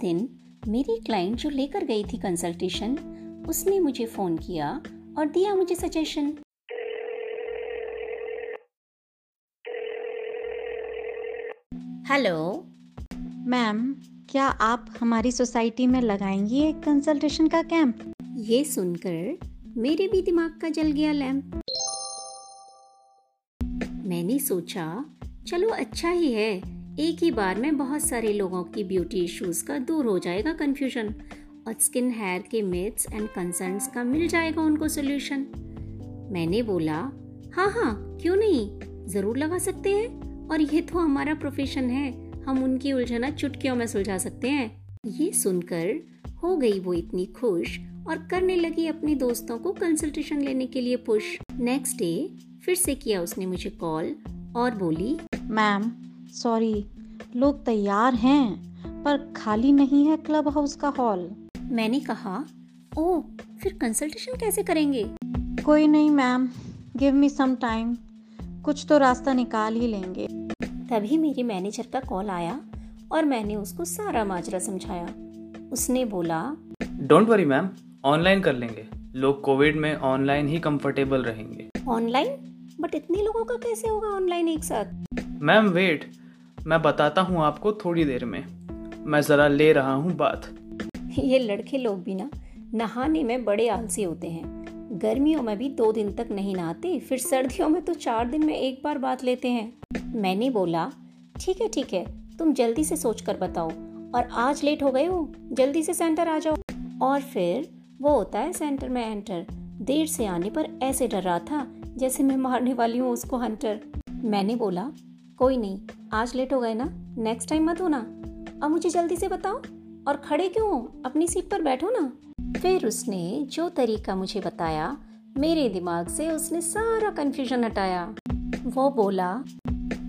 दिन मेरी क्लाइंट जो लेकर गई थी कंसल्टेशन उसने मुझे फ़ोन किया और दिया मुझे सजेशन हेलो मैम क्या आप हमारी सोसाइटी में लगाएँगी एक कंसल्टेशन का कैंप ये सुनकर मेरे भी दिमाग का जल गया लैंप मैंने सोचा चलो अच्छा ही है एक ही बार में बहुत सारे लोगों की ब्यूटी इश्यूज़ का दूर हो जाएगा कंफ्यूजन और स्किन हेयर के मिथ्स एंड कंसर्न्स का मिल जाएगा उनको सोल्यूशन मैंने बोला हाँ हाँ क्यों नहीं? ज़रूर लगा सकते हैं और ये तो हमारा प्रोफेशन है। हम उनकी उलझना चुटकियों में सुलझा सकते हैं। ये सुनकर हो गई वो इतनी खुश और करने लगी अपने दोस्तों को कंसल्टेशन लेने के लिए पुश नेक्स्ट डे फिर से किया उसने मुझे कॉल और बोली मैम सॉरी लोग तैयार हैं पर खाली नहीं है क्लब हाउस का हॉल। मैंने कहा ओ फिर कंसल्टेशन कैसे करेंगे? कोई नहीं ma'am give me some time कुछ तो रास्ता निकाल ही लेंगे। तभी मेरे मैनेजर का कॉल आया और मैंने उसको सारा माजरा समझाया। उसने बोला डोंट वरी मैम ऑनलाइन कर लेंगे। लोग कोविड में ऑनलाइन ही कंफर्टेबल रहेंगे। ऑनलाइन बट इतने लोगों का कैसे होगा ऑनलाइन एक साथ? मैम वेट मैं बताता हूँ आपको थोड़ी देर में। मैं ज़रा ले रहा हूँ बात। ये लड़के लोग भी ना, नहाने में बड़े आलसी होते हैं। गर्मियों में भी दो दिन तक नहीं नहाते, फिर सर्दियों में तो चार दिन में एक बार बात लेते हैं। मैंने बोला, ठीक है ठीक है, तुम जल्दी से सोच कर बताओ। और आज लेट हो गए हो, जल्दी से सेंटर आ जाओ। और फिर वो होता है सेंटर में एंटर। देर से आने पर ऐसे डर रहा था, जैसे मैं मारने वाली हूँ उसको, हंटर। मैंने बोला कोई नहीं आज लेट हो गए ना? नेक्स्ट टाइम मत होना। अब मुझे जल्दी से बताओ और खड़े क्यों हो? अपनी सीट पर बैठो ना। फिर उसने जो तरीका मुझे बताया मेरे दिमाग से उसने सारा कंफ्यूजन हटाया। वो बोला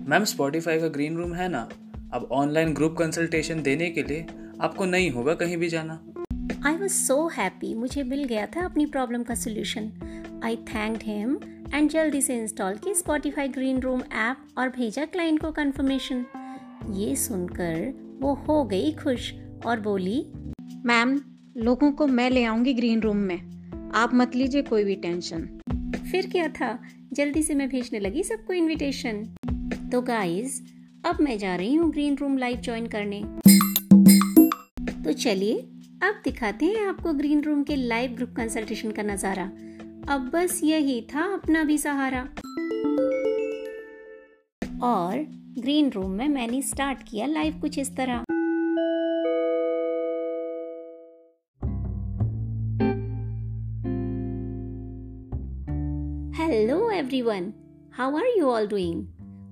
मैम स्पॉटिफाई का ग्रीन रूम है ना? अब ऑनलाइन ग्रुप कंसल्टेशन देने के लिए आपको नहीं होगा कहीं भी जाना. आई वॉज़ सो हैप्पी मुझे मिल गया था अपनी प्रॉब्लम का solution I thank him and जल्दी से इंस्टॉल की स्पॉटिफाई ग्रीन रूम ऐप और भेजा क्लाइंट को कंफर्मेशन ये सुनकर वो हो गई खुश और बोली मैम लोगों को मैं ले आऊँगी ग्रीन रूम में। आप मत लीजिए कोई भी टेंशन फिर क्या था? जल्दी से मैं भेजने लगी सबको इनविटेशन तो गाइस अब मैं जा रही हूँ ग्रीन रूम लाइव ज्वाइन करने। तो चलिए अब दिखाते हैं आपको ग्रीन रूम के लाइव ग्रुप कंसल्टेशन का नज़ारा। अब बस यही था अपना भी सहारा। और ग्रीन रूम में मैंने स्टार्ट किया लाइफ कुछ इस तरह। Hello everyone how are you all doing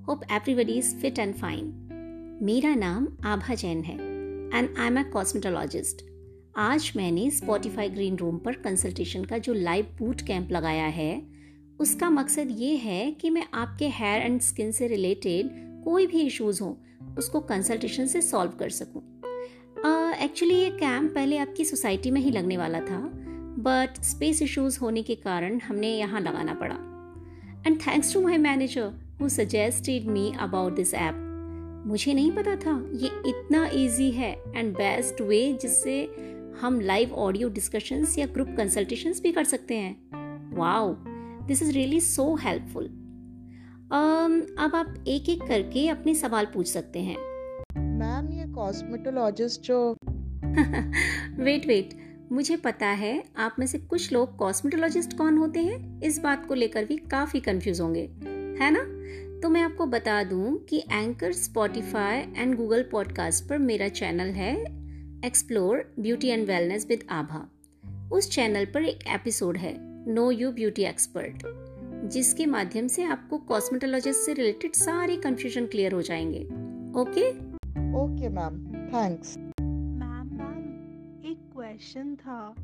hope everybody is fit and fine मेरा नाम आभा जैन है and I am a cosmetologist आज मैंने स्पॉटिफाई ग्रीन रूम पर कंसल्टेशन का जो लाइव बूट कैंप लगाया है उसका मकसद ये है कि मैं आपके हेयर एंड स्किन से रिलेटेड कोई भी इश्यूज़ हो उसको कंसल्टेशन से सॉल्व कर सकूँ। एक्चुअली uh, ये कैंप पहले आपकी सोसाइटी में ही लगने वाला था बट स्पेस इश्यूज़ होने के कारण हमने यहाँ लगाना पड़ा and thanks to my manager who suggested me about this app मुझे नहीं पता था ये इतना इजी है एंड बेस्ट वे जिससे हम लाइव ऑडियो डिस्कशंस या ग्रुप कंसल्टेशंस भी कर सकते हैं। Wow this is really so helpful अब आप एक एक करके अपने सवाल पूछ सकते हैं। मैम ये कॉस्मेटोलॉजिस्ट जो वेट वेट मुझे पता है आप में से कुछ लोग कॉस्मेटोलॉजिस्ट कौन होते हैं? इस बात को लेकर भी काफ़ी कंफ्यूज होंगे। है ना? तो मैं आपको बता दूँ कि Anchor Spotify and Google podcast पर मेरा चैनल है explore beauty and wellness with Abha उस चैनल पर एक एपिसोड है नो यू ब्यूटी एक्सपर्ट जिसके माध्यम से आपको कॉस्मेटोलॉजिस्ट से रिलेटेड सारे कंफ्यूजन क्लियर हो जाएँगे। Okay okay ma'am thanks ma'am ma'am एक क्वेश्चन था।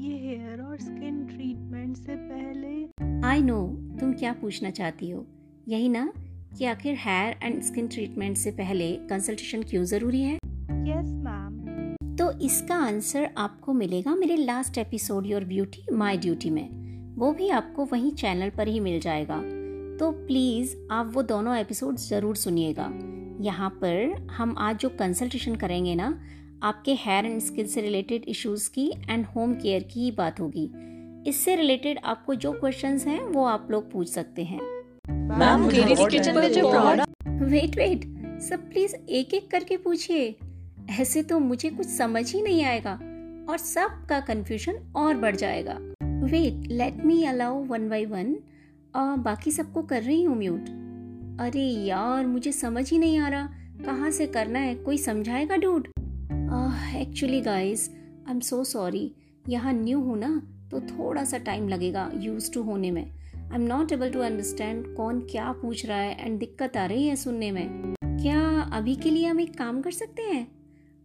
ये हेयर और स्किन ट्रीटमेंट से पहले आई नो तुम क्या पूछना चाहती हो? यही ना कि आखिर हेयर एंड स्किन ट्रीटमेंट से पहले कंसल्टेशन क्यों ज़रूरी है? इसका आंसर आपको मिलेगा मेरे last episode your beauty my duty में। वो भी आपको वही चैनल पर ही मिल जाएगा। तो प्लीज़ आप वो दोनों एपिसोड ज़रूर सुनिएगा। यहाँ पर हम आज जो कंसल्टेशन करेंगे ना आपके हेयर एंड स्किन से रिलेटेड इश्यूज़ की एंड होम केयर की ही बात होगी। इससे रिलेटेड आपको जो क्वेश्चंस हैं वो आप लोग पूछ सकते हैं। मैम किचन में जो वेट वेट सब प्लीज़ एक एक करके पूछिए। ऐसे तो मुझे कुछ समझ ही नहीं आएगा और सबका कंफ्यूजन और बढ़ जाएगा। Wait let me allow one by one बाकी सबको कर रही हूँ म्यूट अरे यार, मुझे समझ ही नहीं आ रहा। कहाँ से करना है? कोई समझाएगा dude actually guys I am so sorry यहाँ न्यू हूँ ना तो थोड़ा सा टाइम लगेगा यूज़ टू होने में। I am not able to understand कौन क्या पूछ रहा है एंड दिक्कत आ रही है सुनने में। क्या अभी के लिए हम एक काम कर सकते हैं?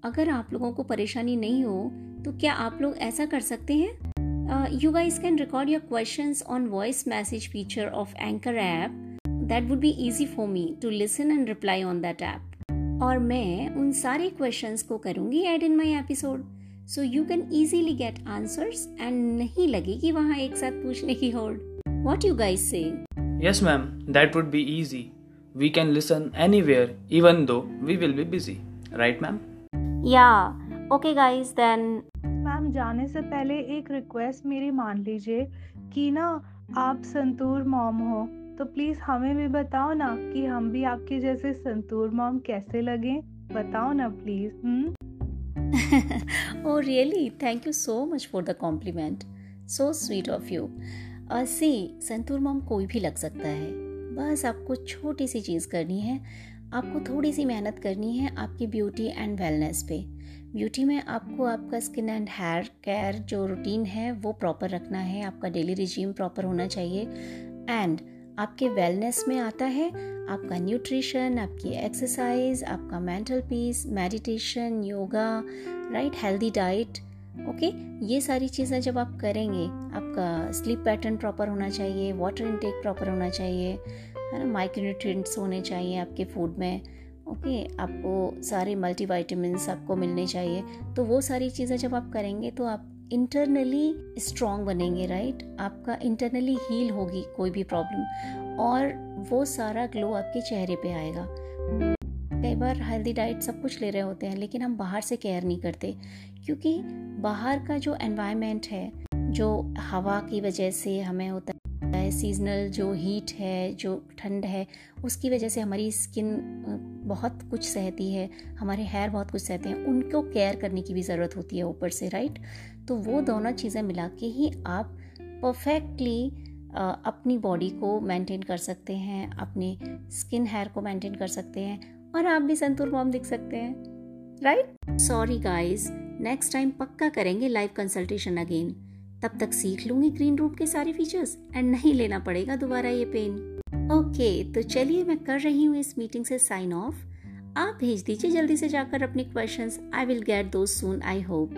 अगर आप लोगों को परेशानी नहीं हो तो क्या आप लोग ऐसा कर सकते हैं? You guys can record your questions on voice message feature of Anchor app that would be easy for me to listen and reply on that app और मैं उन सारे क्वेश्चंस को करूँगी add in my episode so you can easily get answers and नहीं लगेगी वहाँ एक साथ पूछने की होड़. वॉट यू गाइस से Yes, ma'am, that would be easy. We can listen anywhere, even though we will be busy. Right, ma'am? या ओके गाइस देन मैम जाने से पहले एक रिक्वेस्ट मेरी मान लीजिए कि ना आप संतूर मॉम हो तो प्लीज़ हमें भी बताओ ना कि हम भी आपके जैसे संतूर मॉम कैसे लगे। बताओ ना please oh really? Thank you so much for the compliment. So sweet of you. Uh, Santoor mom कोई भी लग सकता है। बस आपको छोटी सी चीज़ करनी है। आपको थोड़ी सी मेहनत करनी है आपकी ब्यूटी एंड वेलनेस पे। ब्यूटी में आपको आपका स्किन एंड हेयर केयर जो रूटीन है, वो प्रॉपर रखना है, आपका डेली रिजीम प्रॉपर होना चाहिए। एंड आपके वेलनेस में आता है, आपका न्यूट्रिशन आपकी एक्सरसाइज आपका mental peace meditation yoga right healthy diet okay ये सारी चीज़ें जब आप करेंगे, आपका स्लीप पैटर्न प्रॉपर होना चाहिए वाटर इनटेक प्रॉपर होना चाहिए। है ना माइक्रोन्यूट्रिएंट्स होने चाहिए आपके फ़ूड में ओके आपको सारे मल्टी वाइटामिन आपको मिलने चाहिए। तो वो सारी चीज़ें जब आप करेंगे तो आप इंटरनली स्ट्रांग बनेंगे राइट आपका इंटरनली हील होगी कोई भी प्रॉब्लम और वो सारा ग्लो आपके चेहरे पे आएगा। कई बार हेल्दी डाइट सब कुछ ले रहे होते हैं, लेकिन हम बाहर से केयर नहीं करते, क्योंकि बाहर का जो एनवायरनमेंट है, जो हवा की वजह से हमें होता है सीजनल जो हीट है, जो ठंड है, उसकी वजह से हमारी स्किन बहुत कुछ सहती है, हमारे हेयर बहुत कुछ सहते हैं, उनको केयर करने की भी ज़रूरत होती है ऊपर से राइट तो वो दोनों चीज़ें मिला के ही आप परफेक्टली अपनी बॉडी को मेंटेन कर सकते हैं, अपने स्किन हेयर को मेंटेन कर सकते हैं, और आप भी संतूर मॉम दिख सकते हैं right sorry guys next time पक्का करेंगे लाइव कंसल्टेशन अगेन तब तक सीख लूँगी ग्रीन रूम के सारे फीचर्स एंड नहीं लेना पड़ेगा दोबारा ये पेन ओके तो चलिए मैं कर रही हूँ इस मीटिंग से साइन ऑफ़ आप भेज दीजिए जल्दी से जाकर अपने questions I will get to soon I hope